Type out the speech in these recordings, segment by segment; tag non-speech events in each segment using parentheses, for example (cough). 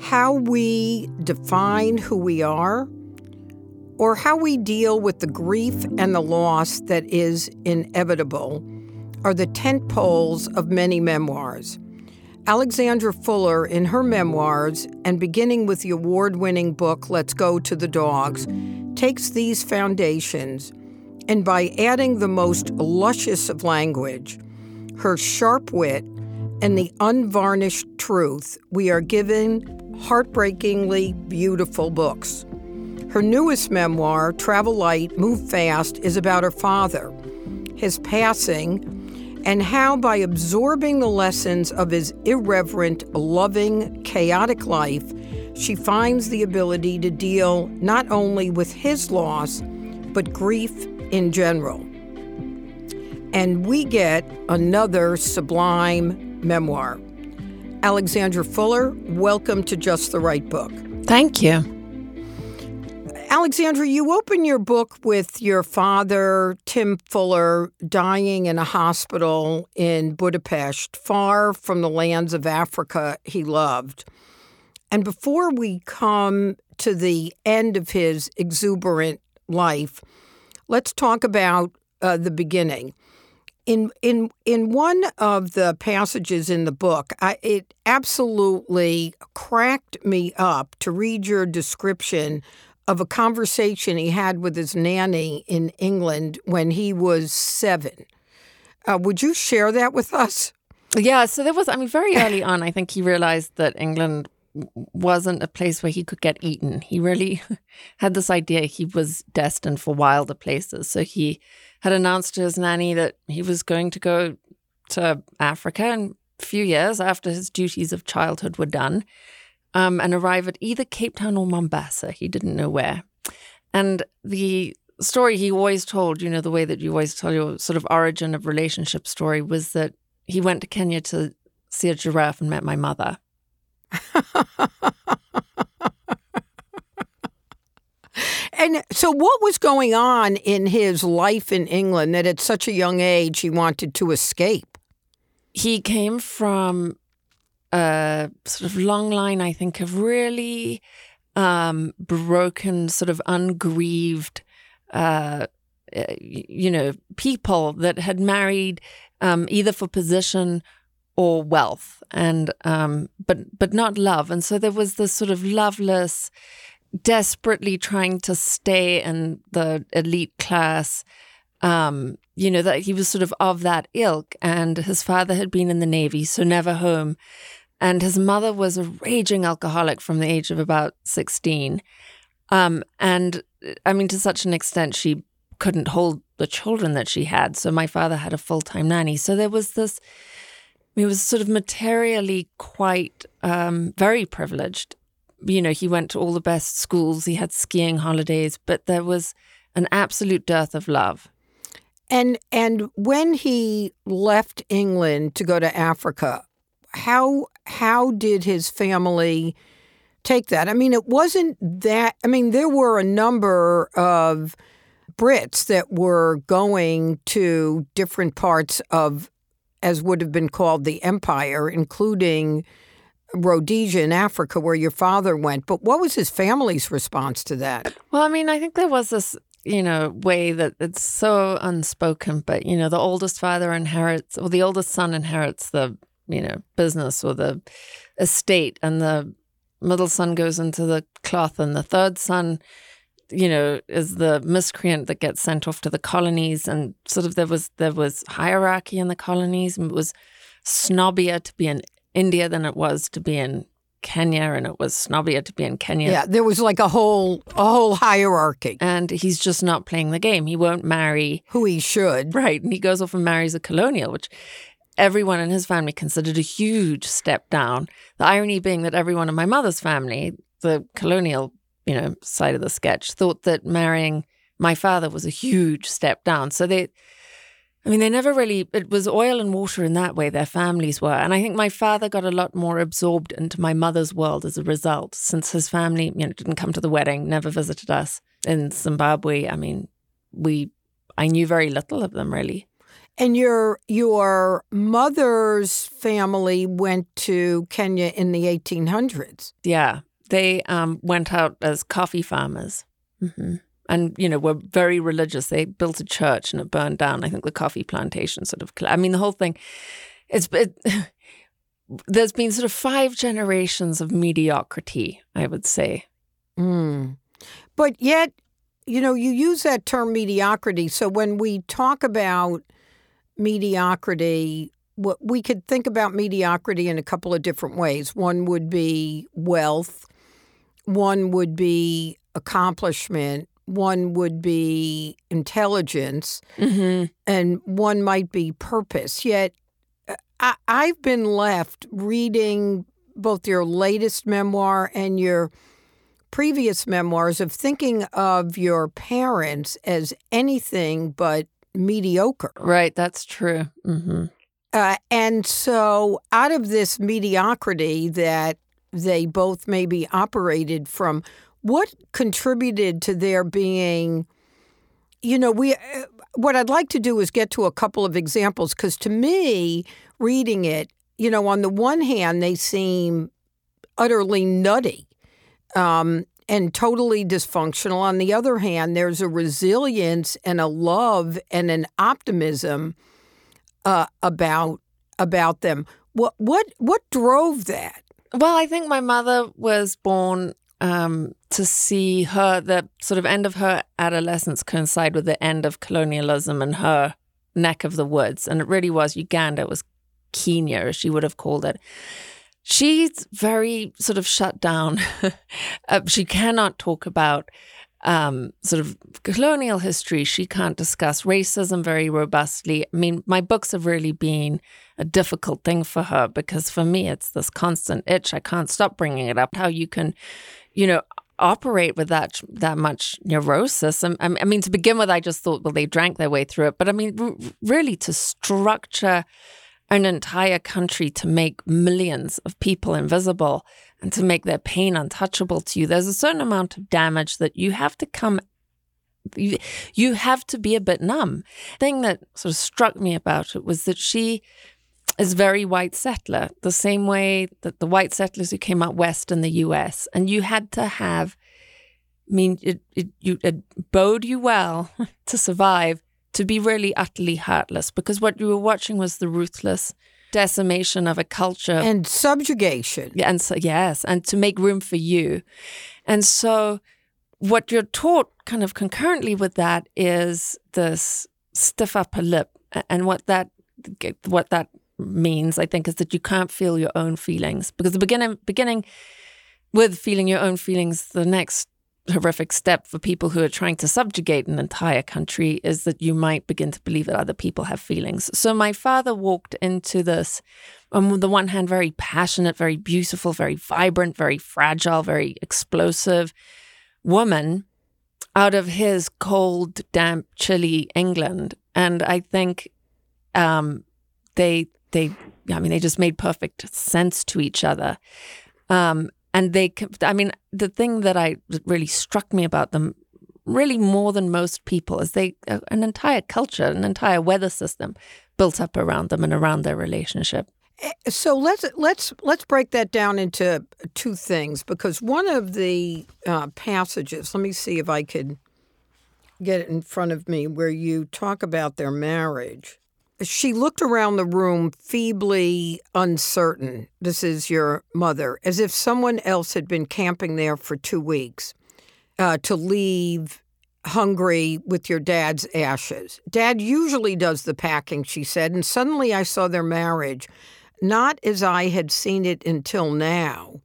how we define who we are, or how we deal with the grief and the loss that is inevitable are the tent poles of many memoirs. Alexandra Fuller, in her memoirs, and beginning with the award winning book Let's Go to the Dogs, takes these foundations and by adding the most luscious of language, her sharp wit, and the unvarnished truth, we are given heartbreakingly beautiful books. Her newest memoir, Travel Light, Move Fast, is about her father, his passing, and how by absorbing the lessons of his irreverent, loving, chaotic life, she finds the ability to deal not only with his loss, but grief in general. And we get another sublime memoir. Alexandra Fuller, welcome to Just the Right Book. Thank you. Alexandra, you open your book with your father, Tim Fuller, dying in a hospital in Budapest, far from the lands of Africa he loved. And before we come to the end of his exuberant life, let's talk about uh, the beginning. In in in one of the passages in the book, I, it absolutely cracked me up to read your description of a conversation he had with his nanny in England when he was seven. Uh, would you share that with us? Yeah, so there was, I mean, very early on, I think he realized that England wasn't a place where he could get eaten. He really (laughs) had this idea he was destined for wilder places. So he had announced to his nanny that he was going to go to Africa in a few years after his duties of childhood were done um, and arrive at either Cape Town or Mombasa. He didn't know where. And the story he always told, you know, the way that you always tell your sort of origin of relationship story was that he went to Kenya to see a giraffe and met my mother. (laughs) and so, what was going on in his life in England that at such a young age he wanted to escape? He came from a sort of long line, I think, of really um, broken, sort of ungrieved, uh, you know, people that had married um, either for position or wealth and um, but but not love and so there was this sort of loveless desperately trying to stay in the elite class um, you know that he was sort of of that ilk and his father had been in the navy so never home and his mother was a raging alcoholic from the age of about 16 um, and i mean to such an extent she couldn't hold the children that she had so my father had a full-time nanny so there was this he was sort of materially quite um, very privileged. You know, he went to all the best schools, he had skiing holidays, but there was an absolute dearth of love. And and when he left England to go to Africa, how how did his family take that? I mean, it wasn't that I mean, there were a number of Brits that were going to different parts of as would have been called the empire, including Rhodesia in Africa, where your father went. But what was his family's response to that? Well, I mean, I think there was this, you know, way that it's so unspoken, but, you know, the oldest father inherits, or the oldest son inherits the, you know, business or the estate, and the middle son goes into the cloth, and the third son you know, is the miscreant that gets sent off to the colonies, and sort of there was there was hierarchy in the colonies, and it was snobbier to be in India than it was to be in Kenya, and it was snobbier to be in Kenya. Yeah, there was like a whole a whole hierarchy, and he's just not playing the game. He won't marry who he should, right? And he goes off and marries a colonial, which everyone in his family considered a huge step down. The irony being that everyone in my mother's family, the colonial, you know, side of the sketch, thought that marrying my father was a huge step down. So they, I mean, they never really, it was oil and water in that way, their families were. And I think my father got a lot more absorbed into my mother's world as a result, since his family, you know, didn't come to the wedding, never visited us in Zimbabwe. I mean, we, I knew very little of them really. And your your mother's family went to Kenya in the 1800s. Yeah, they um, went out as coffee farmers. Mm-hmm and you know were very religious. They built a church and it burned down. I think the coffee plantation sort of. I mean, the whole thing. It's it, (laughs) there's been sort of five generations of mediocrity. I would say. Mm. But yet, you know, you use that term mediocrity. So when we talk about mediocrity, what we could think about mediocrity in a couple of different ways. One would be wealth. One would be accomplishment one would be intelligence mm-hmm. and one might be purpose. Yet uh, I, I've been left reading both your latest memoir and your previous memoirs of thinking of your parents as anything but mediocre. Right, that's true. Mm-hmm. Uh, and so, out of this mediocrity that they both maybe operated from, what contributed to there being, you know, we, uh, what I'd like to do is get to a couple of examples because to me, reading it, you know, on the one hand, they seem utterly nutty um, and totally dysfunctional. On the other hand, there's a resilience and a love and an optimism uh, about about them. What what what drove that? Well, I think my mother was born um, to see her, the sort of end of her adolescence coincide with the end of colonialism and her neck of the woods. And it really was Uganda, it was Kenya, as she would have called it. She's very sort of shut down. (laughs) uh, she cannot talk about um, sort of colonial history. She can't discuss racism very robustly. I mean, my books have really been a difficult thing for her because for me, it's this constant itch. I can't stop bringing it up. How you can you know, operate with that that much neurosis. Um, I, I mean, to begin with, I just thought, well, they drank their way through it. But I mean, r- really, to structure an entire country to make millions of people invisible and to make their pain untouchable to you, there's a certain amount of damage that you have to come. You, you have to be a bit numb. thing that sort of struck me about it was that she is very white settler, the same way that the white settlers who came out west in the US. And you had to have, I mean, it, it, you, it bode you well (laughs) to survive, to be really utterly heartless, because what you were watching was the ruthless decimation of a culture and subjugation. And so, yes, and to make room for you. And so, what you're taught kind of concurrently with that is this stiff upper lip, and what that what that means, I think, is that you can't feel your own feelings because the beginning beginning with feeling your own feelings, the next horrific step for people who are trying to subjugate an entire country is that you might begin to believe that other people have feelings. So my father walked into this on the one hand very passionate, very beautiful, very vibrant, very fragile, very explosive woman out of his cold, damp, chilly England. And I think um, they they, I mean, they just made perfect sense to each other. Um, and they, I mean, the thing that I really struck me about them, really more than most people, is they uh, an entire culture, an entire weather system built up around them and around their relationship. Eh, so let's let's let's break that down into two things because one of the uh, passages. Let me see if I could get it in front of me where you talk about their marriage. She looked around the room, feebly uncertain. This is your mother, as if someone else had been camping there for two weeks uh, to leave hungry with your dad's ashes. Dad usually does the packing, she said, and suddenly I saw their marriage, not as I had seen it until now.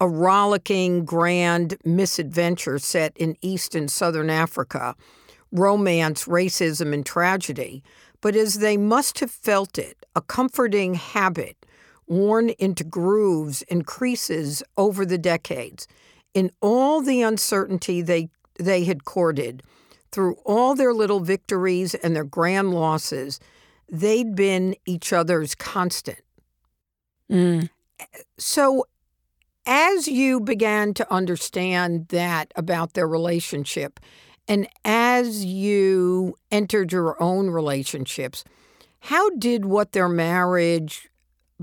A rollicking, grand misadventure set in East and Southern Africa, romance, racism, and tragedy but as they must have felt it, a comforting habit worn into grooves and creases over the decades. In all the uncertainty they, they had courted, through all their little victories and their grand losses, they'd been each other's constant. Mm. So, as you began to understand that about their relationship, and as you entered your own relationships, how did what their marriage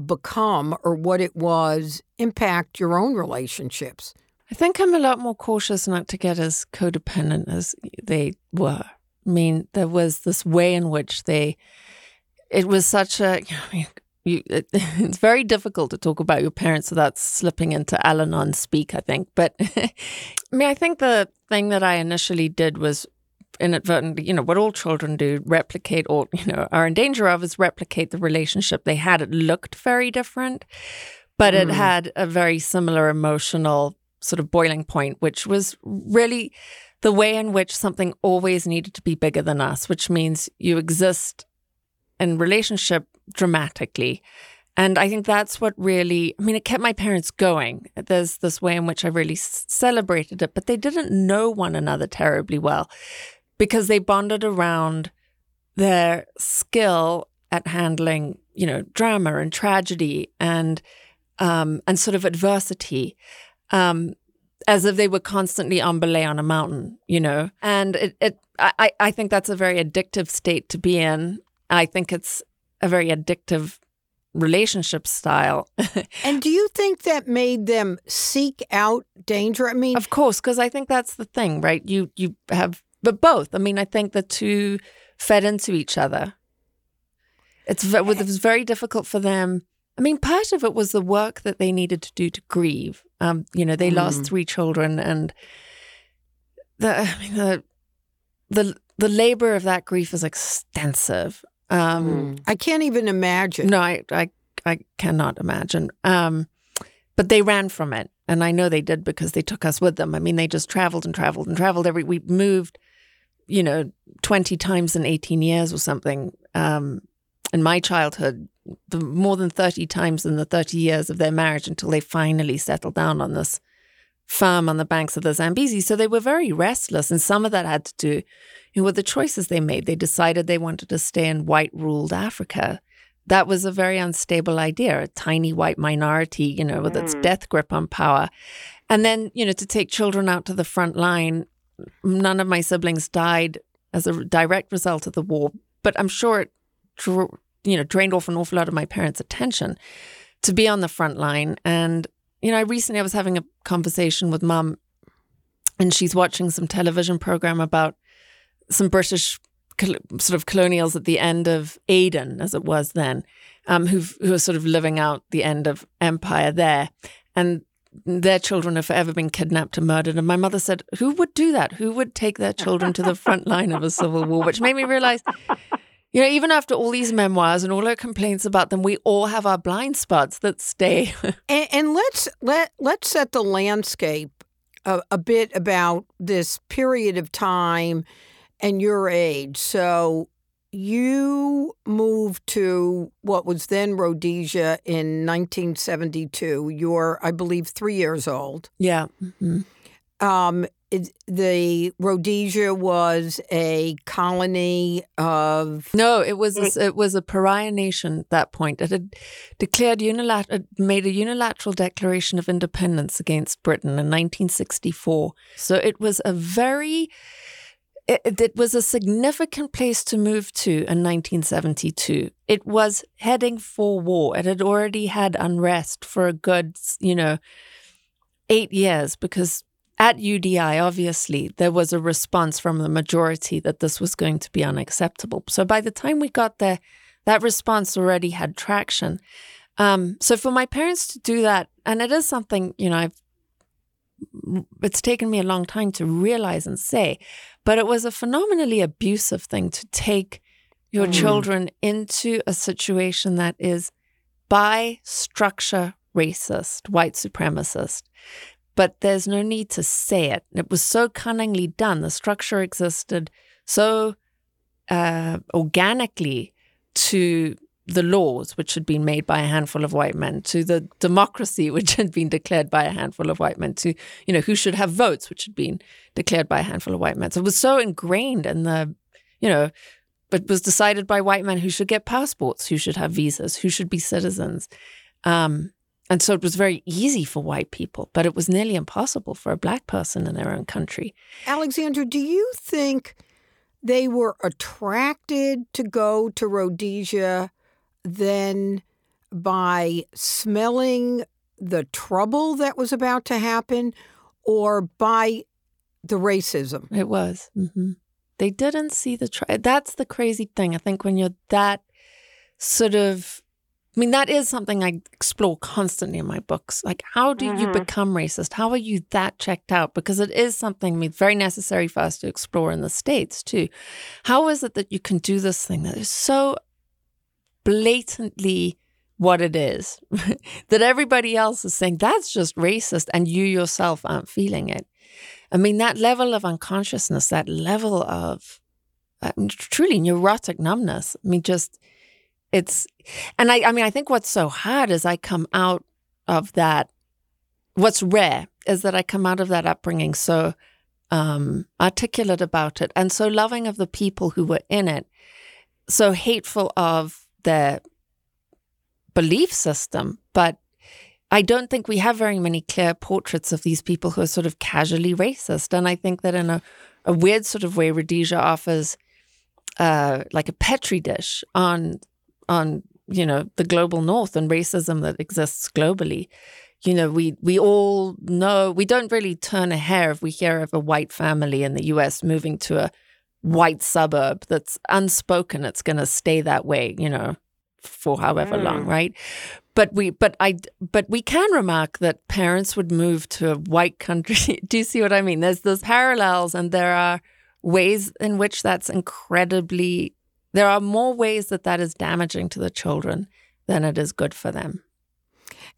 become or what it was impact your own relationships? I think I'm a lot more cautious not to get as codependent as they were. I mean, there was this way in which they, it was such a, you know, you, it, (laughs) it's very difficult to talk about your parents without slipping into Al Anon speak, I think. But (laughs) I mean, I think the thing that I initially did was inadvertently, you know, what all children do, replicate or, (laughs) you know, are in danger of is replicate the relationship they had. It looked very different, but mm. it had a very similar emotional sort of boiling point, which was really the way in which something always needed to be bigger than us, which means you exist in relationship dramatically. And I think that's what really, I mean, it kept my parents going. There's this way in which I really celebrated it, but they didn't know one another terribly well because they bonded around their skill at handling, you know, drama and tragedy and um, and sort of adversity, um, as if they were constantly on belay on a mountain, you know. And it, it I, I think that's a very addictive state to be in. I think it's a very addictive relationship style. (laughs) and do you think that made them seek out danger? I mean, of course, because I think that's the thing, right? You you have but both. I mean, I think the two fed into each other. It's it was very difficult for them. I mean, part of it was the work that they needed to do to grieve. Um, you know, they mm. lost three children, and the I mean, the the the labor of that grief is extensive. Um, mm. I can't even imagine. No, I I, I cannot imagine. Um, but they ran from it, and I know they did because they took us with them. I mean, they just traveled and traveled and traveled. Every we moved you know, 20 times in 18 years or something. Um, in my childhood, the, more than 30 times in the 30 years of their marriage until they finally settled down on this farm on the banks of the Zambezi. So they were very restless. And some of that had to do you know, with the choices they made. They decided they wanted to stay in white ruled Africa. That was a very unstable idea, a tiny white minority, you know, with its hmm. death grip on power. And then, you know, to take children out to the front line none of my siblings died as a direct result of the war, but I'm sure it, you know, drained off an awful lot of my parents' attention to be on the front line. And you know, I recently I was having a conversation with mum, and she's watching some television program about some British sort of colonials at the end of Aden, as it was then, um, who who are sort of living out the end of empire there, and their children have forever been kidnapped and murdered. And my mother said, Who would do that? Who would take their children to the front line of a civil war? Which made me realize, you know, even after all these memoirs and all our complaints about them, we all have our blind spots that stay. (laughs) and, and, let's let let's set the landscape a, a bit about this period of time and your age. So you moved to what was then Rhodesia in 1972. You're, I believe, three years old. Yeah. Mm-hmm. Um, it, the Rhodesia was a colony of no, it was a, it was a pariah nation at that point. It had declared unilateral, made a unilateral declaration of independence against Britain in 1964. So it was a very it, it, was a significant place to move to in 1972. It was heading for war. It had already had unrest for a good, you know, eight years because at UDI, obviously, there was a response from the majority that this was going to be unacceptable. So by the time we got there, that response already had traction. Um, so for my parents to do that, and it is something, you know, I've it's taken me a long time to realize and say, but it was a phenomenally abusive thing to take your mm. children into a situation that is by structure racist, white supremacist. But there's no need to say it. It was so cunningly done. The structure existed so uh, organically to the laws, which had been made by a handful of white men, to the democracy, (laughs) which had been declared by a handful of white men, to, you know, who should have votes, which had been declared by a handful of white men. So it was so ingrained in the, you know, but was decided by white men who should get passports, who should have visas, who should be citizens. Um, and so it was very easy for white people, but it was nearly impossible for a black person in their own country. Alexander, do you think they were attracted to go to Rhodesia then by smelling the trouble that was about to happen or by the racism? It was. Mm-hmm. They didn't see the. Tri- That's the crazy thing. I think when you're that sort of I mean, that is something I explore constantly in my books. Like, how do mm-hmm. you become racist? How are you that checked out? Because it is something I mean, very necessary for us to explore in the States, too. How is it that you can do this thing that is so blatantly what it is (laughs) that everybody else is saying that's just racist and you yourself aren't feeling it? I mean, that level of unconsciousness, that level of uh, truly neurotic numbness. I mean, just it's and I I mean I think what's so hard is I come out of that what's rare is that I come out of that upbringing so um articulate about it and so loving of the people who were in it so hateful of their belief system but I don't think we have very many clear portraits of these people who are sort of casually racist. And I think that in a, a weird sort of way Rhodesia offers uh, like a petri dish on on you know the global north and racism that exists globally. You know we we all know we don't really turn a hair if we hear of a white family in the US moving to a white suburb that's unspoken it's going to stay that way you know for however mm. long right but we but i but we can remark that parents would move to a white country (laughs) do you see what i mean there's those parallels and there are ways in which that's incredibly there are more ways that that is damaging to the children than it is good for them.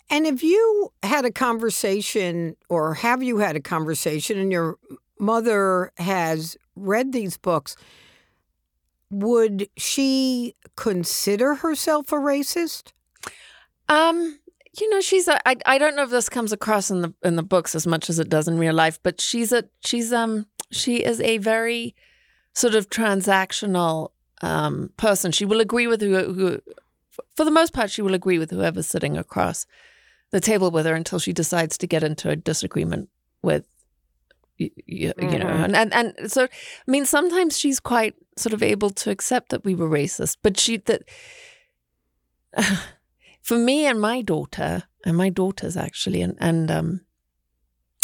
And if you had a conversation, or have you had a conversation, and your mother has read these books, would she consider herself a racist? Um, you know, she's a, I, I don't know if this comes across in the in the books as much as it does in real life, but she's a she's um she is a very sort of transactional um, person. She will agree with who, who, for the most part, she will agree with whoever's sitting across the table with her until she decides to get into a disagreement with you, you, mm-hmm. know and, and and so i mean sometimes she's quite sort of able to accept that we were racist but she that (sighs) for me and my daughter and my daughters actually and and um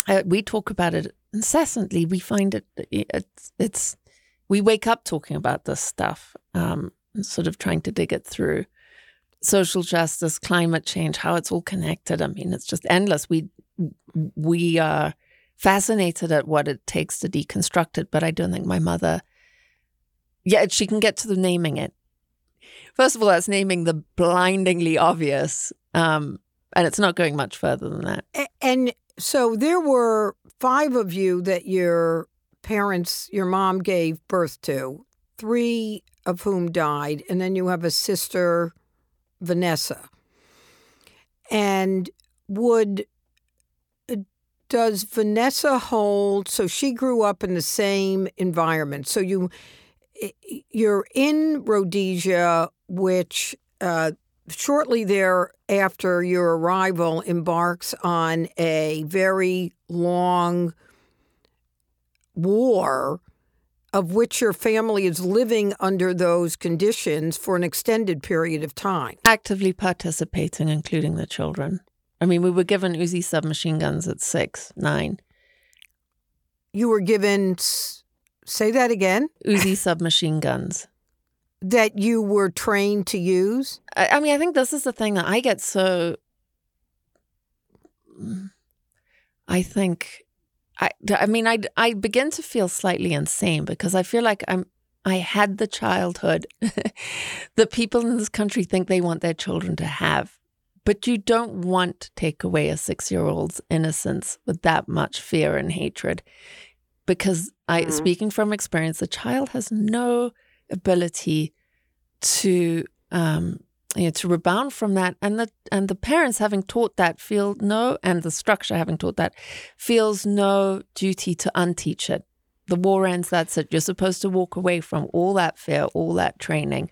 uh, we talk about it incessantly we find it it's it's we wake up talking about this stuff, um, sort of trying to dig it through. Social justice, climate change, how it's all connected. I mean, it's just endless. We we are fascinated at what it takes to deconstruct it, but I don't think my mother. Yeah, she can get to the naming it. First of all, that's naming the blindingly obvious, um, and it's not going much further than that. And so there were five of you that you're parents your mom gave birth to, three of whom died, and then you have a sister, Vanessa. And would does Vanessa hold so she grew up in the same environment. So you you're in Rhodesia which uh, shortly thereafter your arrival embarks on a very long war of which your family is living under those conditions for an extended period of time. Actively participating, including the children. I mean, we were given Uzi submachine guns at six, nine. You were given, say that again? Uzi submachine guns. That you were trained to use? I, I mean, I think this is the thing that I get so. I think I, I mean, I, I begin to feel slightly insane because I feel like I'm, I had the childhood (laughs) that people in this country think they want their children to have. But you don't want to take away a six year old's innocence with that much fear and hatred. Because I, mm-hmm. speaking from experience, the child has no ability to um, you know, to rebound from that, and the and the parents having taught that feel no, and the structure having taught that feels no duty to unteach it. The war ends. That's it. You're supposed to walk away from all that fear, all that training,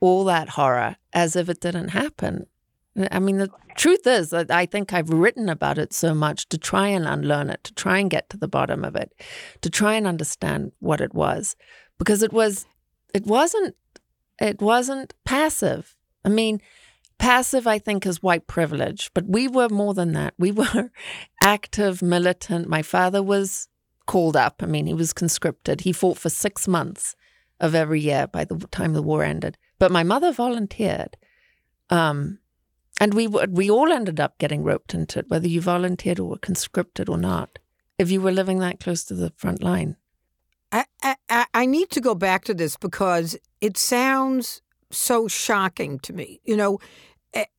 all that horror, as if it didn't happen. I mean, the truth is that I think I've written about it so much to try and unlearn it, to try and get to the bottom of it, to try and understand what it was, because it was, it wasn't, it wasn't passive. I mean, passive, I think, is white privilege, but we were more than that. We (laughs) were active, militant. My father was called up. I mean, he was conscripted. He fought for six months of every year by the time the war ended. But my mother volunteered. Um, and we we all ended up getting roped into it, whether you volunteered or were conscripted or not, if you were living that close to the front line. I, I, I need to go back to this because it sounds so shocking to me. You know,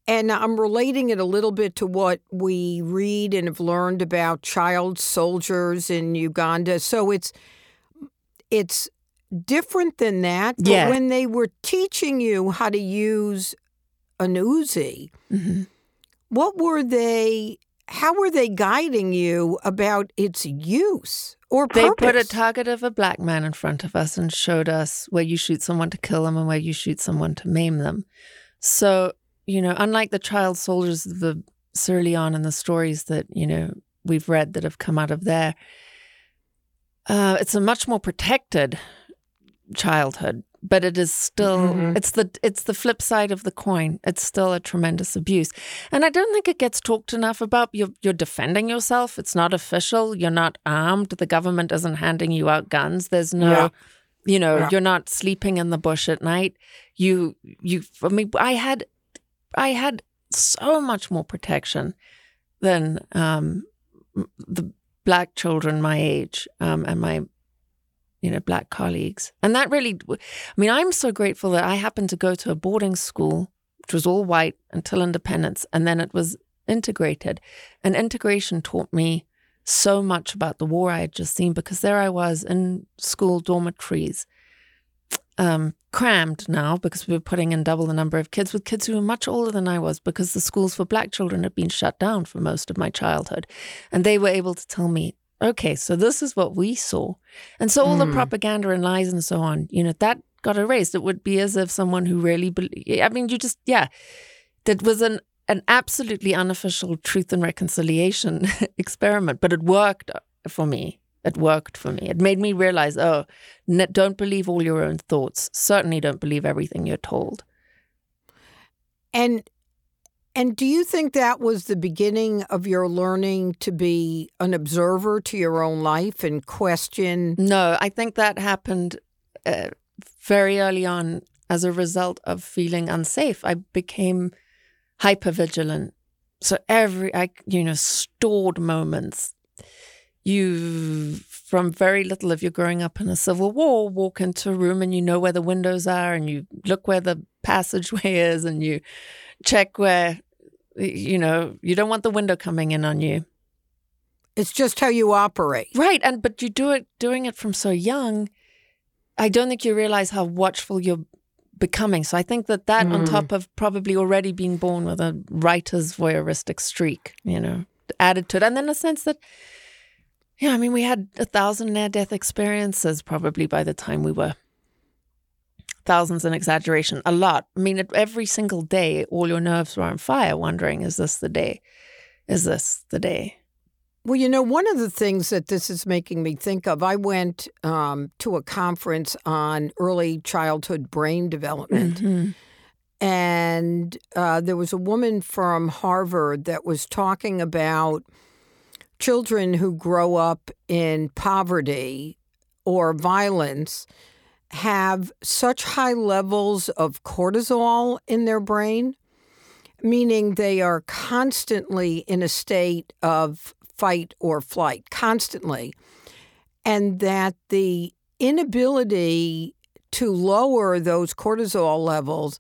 and I'm relating it a little bit to what we read and have learned about child soldiers in Uganda. So it's it's different than that. But yeah. when they were teaching you how to use an Uzi, mm-hmm. what were they? How were they guiding you about its use or purpose? They put a target of a black man in front of us and showed us where you shoot someone to kill them and where you shoot someone to maim them. So you know, unlike the child soldiers of the Sierra Leone and the stories that you know we've read that have come out of there, uh, it's a much more protected childhood but it is still mm-hmm. it's the it's the flip side of the coin. It's still a tremendous abuse. And i don't think it gets talked enough about you're, you're defending yourself. It's not official. You're not armed. The government isn't handing you out guns. There's no yeah. you know yeah. you're not sleeping in the bush at night. You you i mean i had i had so much more protection than um the black children my age um, and my you know, black colleagues. And that really, I mean, I'm so grateful that I happened to go to a boarding school, which was all white until independence. And then it was integrated. And integration taught me so much about the war I had just seen because there I was in school dormitories, um, crammed now because we were putting in double the number of kids with kids who were much older than I was because the schools for black children had been shut down for most of my childhood. And they were able to tell me okay, so this is what we saw. And so all mm. the propaganda and lies and so on, you know, that got erased. It would be as if someone who really, be- I mean, you just, yeah, that was an, an absolutely unofficial truth and reconciliation (laughs) experiment, but it worked for me. It worked for me. It made me realize, oh, don't believe all your own thoughts. Certainly don't believe everything you're told. And and do you think that was the beginning of your learning to be an observer to your own life and question? No, I think that happened uh, very early on as a result of feeling unsafe. I became hyper vigilant. So every, I, you know, stored moments. You, from very little, if you're growing up in a civil war, walk into a room and you know where the windows are and you look where the (laughs) passageway is and you check where you know you don't want the window coming in on you. It's just how you operate. Right and but you do it doing it from so young i don't think you realize how watchful you're becoming. So i think that that mm. on top of probably already being born with a writer's voyeuristic streak you know added to it. And then a sense that yeah i mean we had a thousand near death experiences probably by the time we were thousands an exaggeration, a lot. I mean, every single day, all your nerves were on fire, wondering, is this the day? Is this the day? Well, you know, one of the things that this is making me think of, I went um, to a conference on early childhood brain development. Mm-hmm. And uh, there was a woman from Harvard that was talking about children who grow up in poverty or violence have such high levels of cortisol in their brain, meaning they are constantly in a state of fight or flight, constantly, and that the inability to lower those cortisol levels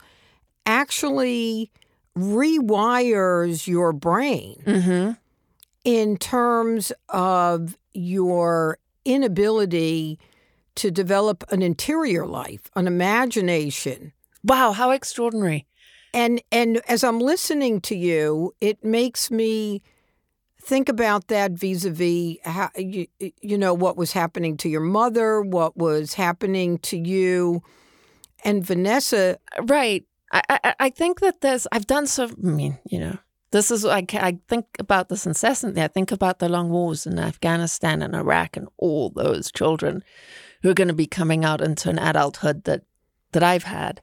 actually rewires your brain mm-hmm. in terms of your inability to develop an interior life, an imagination. Wow, how extraordinary. And and as I'm listening to you, it makes me think about that vis-a-vis how you, you know what was happening to your mother, what was happening to you and Vanessa. Right. I, I, I think that there's, I've done so, I mean, you know, this is, I, I think about this incessantly. I think about the long wars in Afghanistan and Iraq and all those children who are going to be coming out into an adulthood that, that I've had.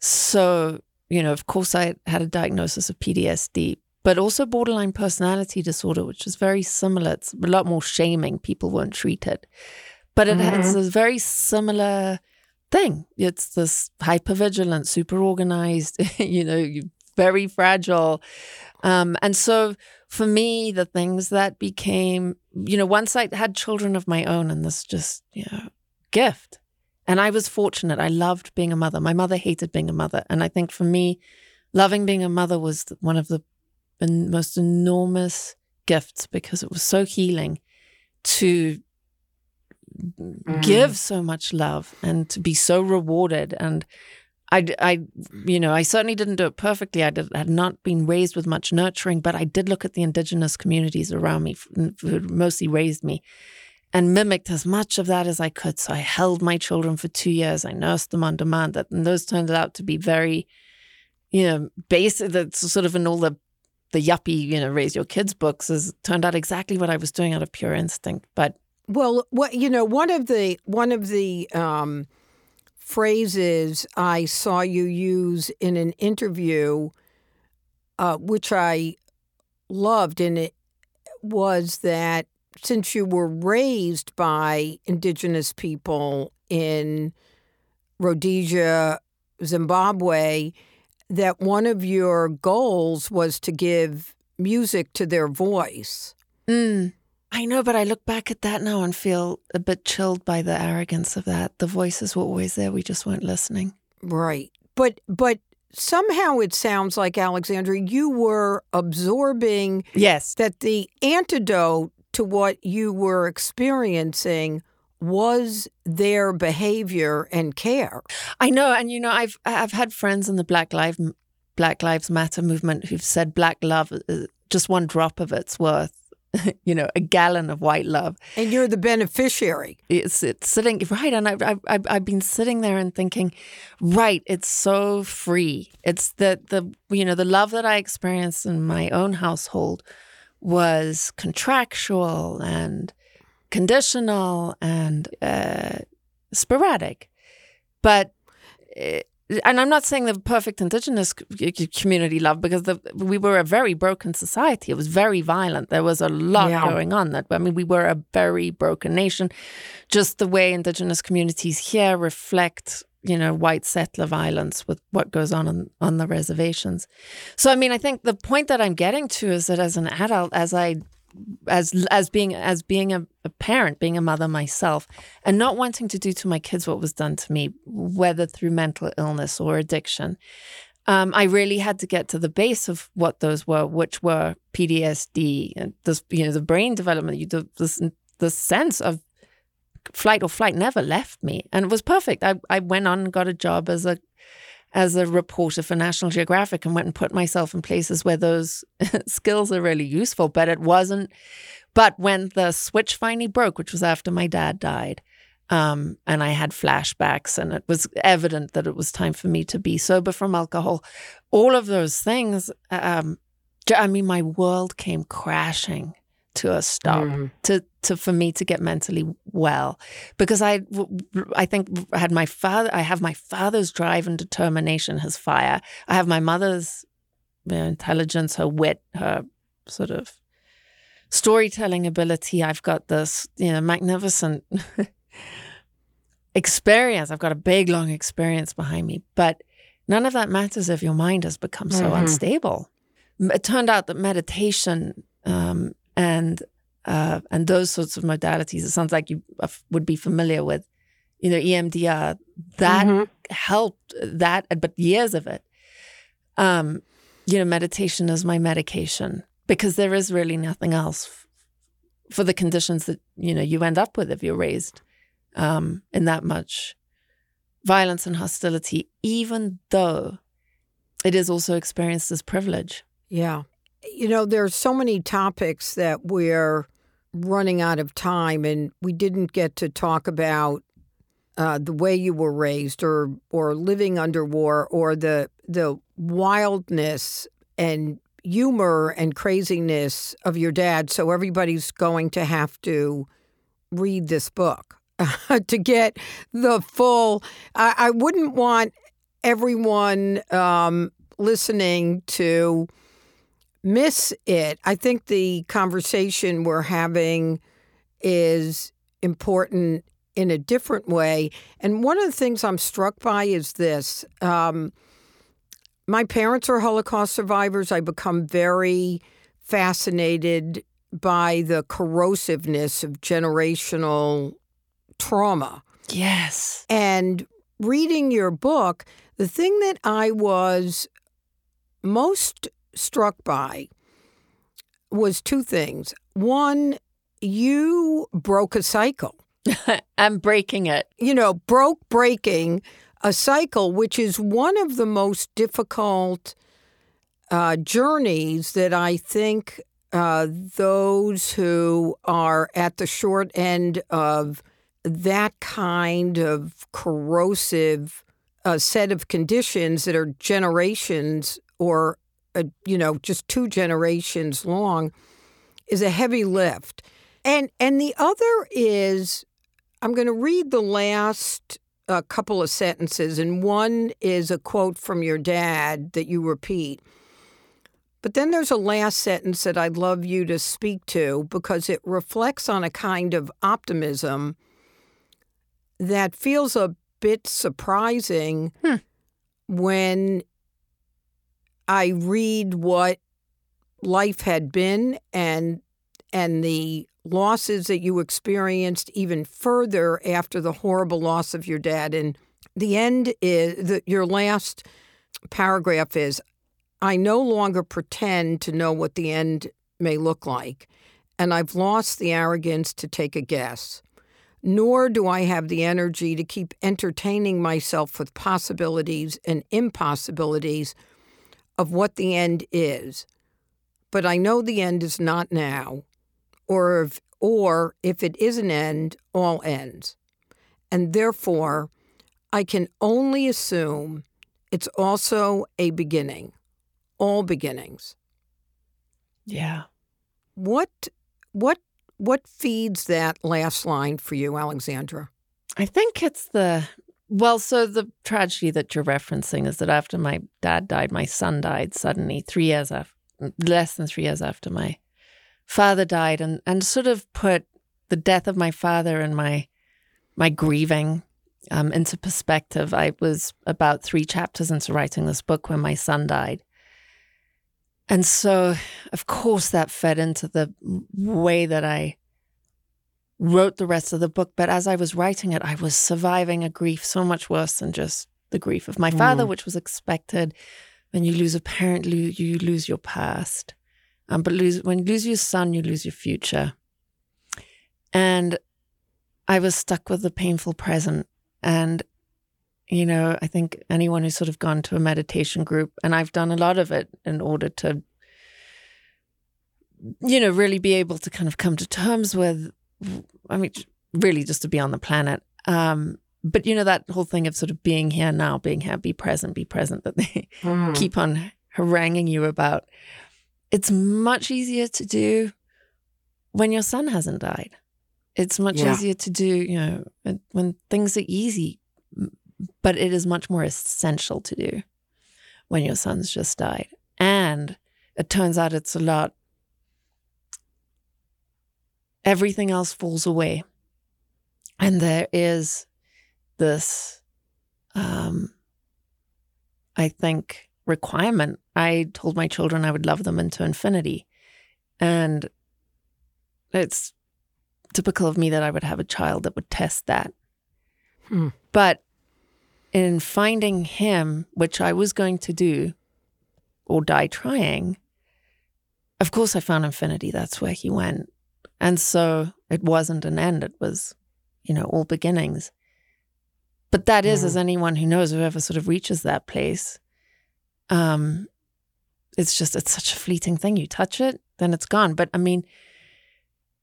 So, you know, of course, I had a diagnosis of PTSD, but also borderline personality disorder, which is very similar. It's a lot more shaming. People weren't treated. But it mm-hmm. has a very similar thing. It's this hypervigilant, super organized, (laughs) you know, very fragile. Um, and so for me, the things that became, you know, once I had children of my own and this just, you know, gift. And I was fortunate. I loved being a mother. My mother hated being a mother. And I think for me, loving being a mother was one of the most enormous gifts because it was so healing to mm. give so much love and to be so rewarded and I, I, you know, I certainly didn't do it perfectly. I did, had not been raised with much nurturing, but I did look at the indigenous communities around me who mostly raised me and mimicked as much of that as I could. So I held my children for two years. I nursed them on demand. and those turned out to be very, you know, basic. That's sort of in all the the yuppie, you know, raise your kids books has turned out exactly what I was doing out of pure instinct. But well, what you know, one of the one of the um, phrases I saw you use in an interview, uh, which I loved, and it was that since you were raised by indigenous people in Rhodesia, Zimbabwe, that one of your goals was to give music to their voice. Mm. I know, but I look back at that now and feel a bit chilled by the arrogance of that. The voices were always there, we just weren't listening. Right. But but somehow it sounds like Alexandra you were absorbing yes that the antidote to what you were experiencing was their behavior and care. I know and you know I've I've had friends in the Black Lives Black Lives Matter movement who've said black love uh, just one drop of it's worth (laughs) you know, a gallon of white love. And you're the beneficiary. It's, it's sitting, right. And I've, I've, I've been sitting there and thinking, right, it's so free. It's the, the, you know, the love that I experienced in my own household was contractual and conditional and uh, sporadic. But it, and I'm not saying the perfect indigenous community love because the, we were a very broken society. It was very violent. There was a lot yeah. going on. That I mean, we were a very broken nation. Just the way indigenous communities here reflect, you know, white settler violence with what goes on on, on the reservations. So, I mean, I think the point that I'm getting to is that as an adult, as I as as being as being a, a, parent, being a mother myself, and not wanting to do to my kids what was done to me, whether through mental illness or addiction. Um, I really had to get to the base of what those were, which were PTSD and this, you know, the brain development. The, the, the sense of flight or flight never left me, and it was perfect. I I went on got a job as a as a reporter for National Geographic and went and put myself in places where those (laughs) skills are really useful. But it wasn't. But when the switch finally broke, which was after my dad died, um, and I had flashbacks, and it was evident that it was time for me to be sober from alcohol. All of those things, um, I mean, my world came crashing to a stop mm. to to for me to get mentally well. Because I I think I had my father I have my father's drive and determination his fire. I have my mother's intelligence her wit her sort of storytelling ability. I've got this you know magnificent (laughs) experience. I've got a big long experience behind me. But none of that matters if your mind has become so mm-hmm. unstable. It turned out that meditation um, and uh, and those sorts of modalities. It sounds like you would be familiar with, you know, EMDR. That mm-hmm. helped that, but years of it. Um, you know, meditation is my medication because there is really nothing else f- for the conditions that you know you end up with if you're raised um, in that much violence and hostility, even though it is also experienced as privilege. Yeah. You know, there's so many topics that we're running out of time, and we didn't get to talk about uh, the way you were raised, or or living under war, or the the wildness and humor and craziness of your dad. So everybody's going to have to read this book (laughs) to get the full. I, I wouldn't want everyone um, listening to miss it. I think the conversation we're having is important in a different way. And one of the things I'm struck by is this. Um, my parents are Holocaust survivors. I become very fascinated by the corrosiveness of generational trauma. Yes. And reading your book, the thing that I was most struck by was two things. One, you broke a cycle. (laughs) I'm breaking it. You know, broke breaking a cycle, which is one of the most difficult uh, journeys that I think uh, those who are at the short end of that kind of corrosive uh, set of conditions that are generations or uh, you know just two generations long is a heavy lift and and the other is i'm going to read the last uh, couple of sentences and one is a quote from your dad that you repeat but then there's a last sentence that I'd love you to speak to because it reflects on a kind of optimism that feels a bit surprising hmm. when I read what life had been and and the losses that you experienced even further after the horrible loss of your dad and the end is the, your last paragraph is I no longer pretend to know what the end may look like, and I've lost the arrogance to take a guess. Nor do I have the energy to keep entertaining myself with possibilities and impossibilities of what the end is. But I know the end is not now, or if, or if it is an end, all ends. And therefore, I can only assume it's also a beginning all beginnings. Yeah. What what what feeds that last line for you, Alexandra? I think it's the well, so the tragedy that you're referencing is that after my dad died, my son died suddenly, three years after, less than three years after my father died, and and sort of put the death of my father and my my grieving um, into perspective. I was about three chapters into writing this book when my son died, and so, of course, that fed into the way that I wrote the rest of the book. But as I was writing it, I was surviving a grief so much worse than just the grief of my mm. father, which was expected. When you lose a parent, you lose your past. Um, but lose, when you lose your son, you lose your future. And I was stuck with the painful present. And you know, I think anyone who's sort of gone to a meditation group, and I've done a lot of it in order to, you know, really be able to kind of come to terms with, I mean, really just to be on the planet. Um, but you know, that whole thing of sort of being here now, being here, be present, be present that they mm. (laughs) keep on haranguing you about. It's much easier to do when your son hasn't died. It's much yeah. easier to do, you know, when things are easy but it is much more essential to do when your son's just died. And it turns out it's a lot, everything else falls away. And there is this, um, I think, requirement. I told my children I would love them into infinity. And it's typical of me that I would have a child that would test that. Hmm. But in finding him, which I was going to do or die trying, of course I found infinity. That's where he went. And so it wasn't an end, it was you know, all beginnings. But that is, as anyone who knows, whoever sort of reaches that place, um, it's just it's such a fleeting thing. You touch it, then it's gone. But I mean,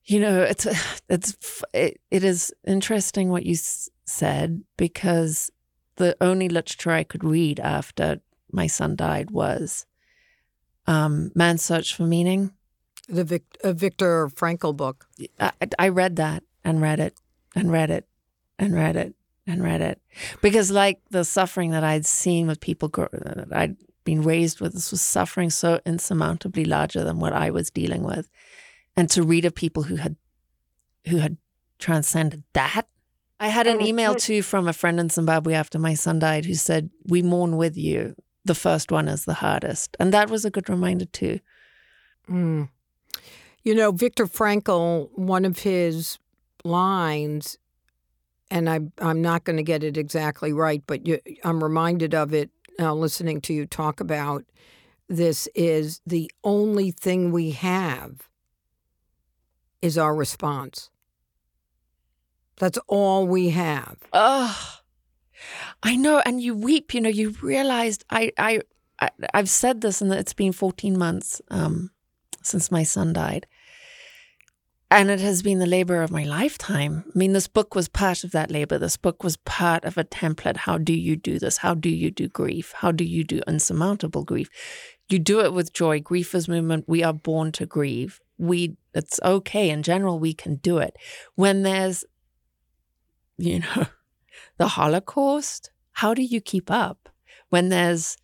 you know, it's (sighs) it's it, it is interesting what you s- said because the only literature I could read after my son died was um, Man's Search for Meaning. The Vic- Viktor Frankl book. I, I read that and read it and read it and read it and read it. Because like the suffering that I'd seen with people grow, that I'd been raised with this was suffering so insurmountably larger than what I was dealing with. And to read of people who had who had transcended that. I had an email too from a friend in Zimbabwe after my son died who said we mourn with you. The first one is the hardest. And that was a good reminder too. Mm. You know, Viktor Frankl, one of his lines, and I, I'm not going to get it exactly right, but you, I'm reminded of it uh, listening to you talk about this is the only thing we have is our response. That's all we have. Oh, I know, and you weep. You know, you realized I, I, I I've said this, and it's been 14 months um, since my son died, and it has been the labor of my lifetime. I mean, this book was part of that labor. This book was part of a template. How do you do this? How do you do grief? How do you do unsurmountable grief? You do it with joy. Grief is movement. We are born to grieve. We, it's okay. In general, we can do it. When there's you know, (laughs) the Holocaust, how do you keep up when there's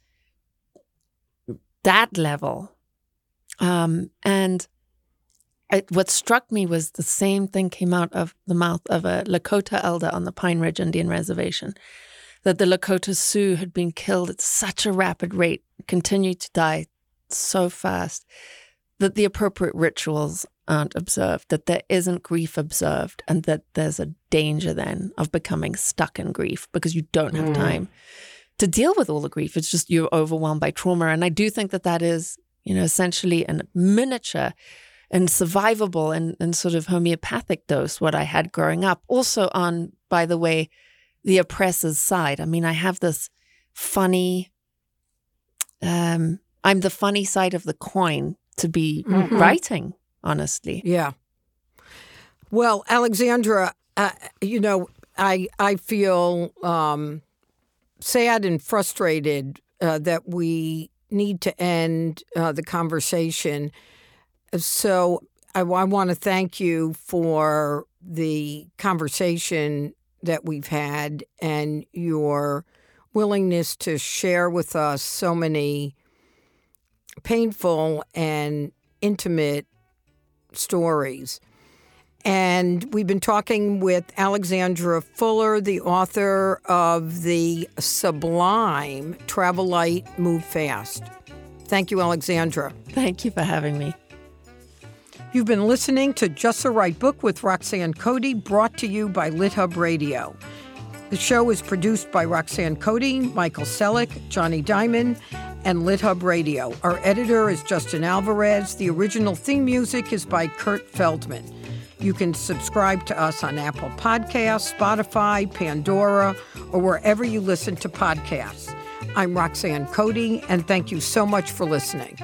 that level? Um, and I, what struck me was the same thing came out of the mouth of a Lakota elder on the Pine Ridge Indian Reservation that the Lakota Sioux had been killed at such a rapid rate, continued to die so fast, that the appropriate rituals aren't observed, that there isn't grief observed, and that there's a danger then of becoming stuck in grief because you don't have Mm. time to deal with all the grief. It's just you're overwhelmed by trauma. And I do think that that is, you know, essentially a miniature and survivable and, and sort of homeopathic dose what I had growing up. Also, on, by the way, the oppressor's side. I mean, I have this funny, um, I'm the funny side of the coin to be Mhm. writing, honestly. Yeah. Well, Alexandra, uh, you know, I I feel um, sad and frustrated uh, that we need to end uh, the conversation. So I, want to thank you for the conversation that we've had and your willingness to share with us so many painful and intimate stories. And we've been talking with Alexandra Fuller, the author of the sublime Travel Light, Move Fast. Thank you, Alexandra. Thank you for having me. You've been listening to Just the Right Book with Roxanne Coady, brought to you by LitHub Radio. The show is produced by Roxanne Coady, Michael Selleck, Jonny Diamond, and LitHub Radio. Our editor is Justin Alvarez. The original theme music is by Kurt Feldman. You can subscribe to us on Apple Podcasts, Spotify, Pandora, or wherever you listen to podcasts. I'm Roxanne Coady, and thank you so much for listening.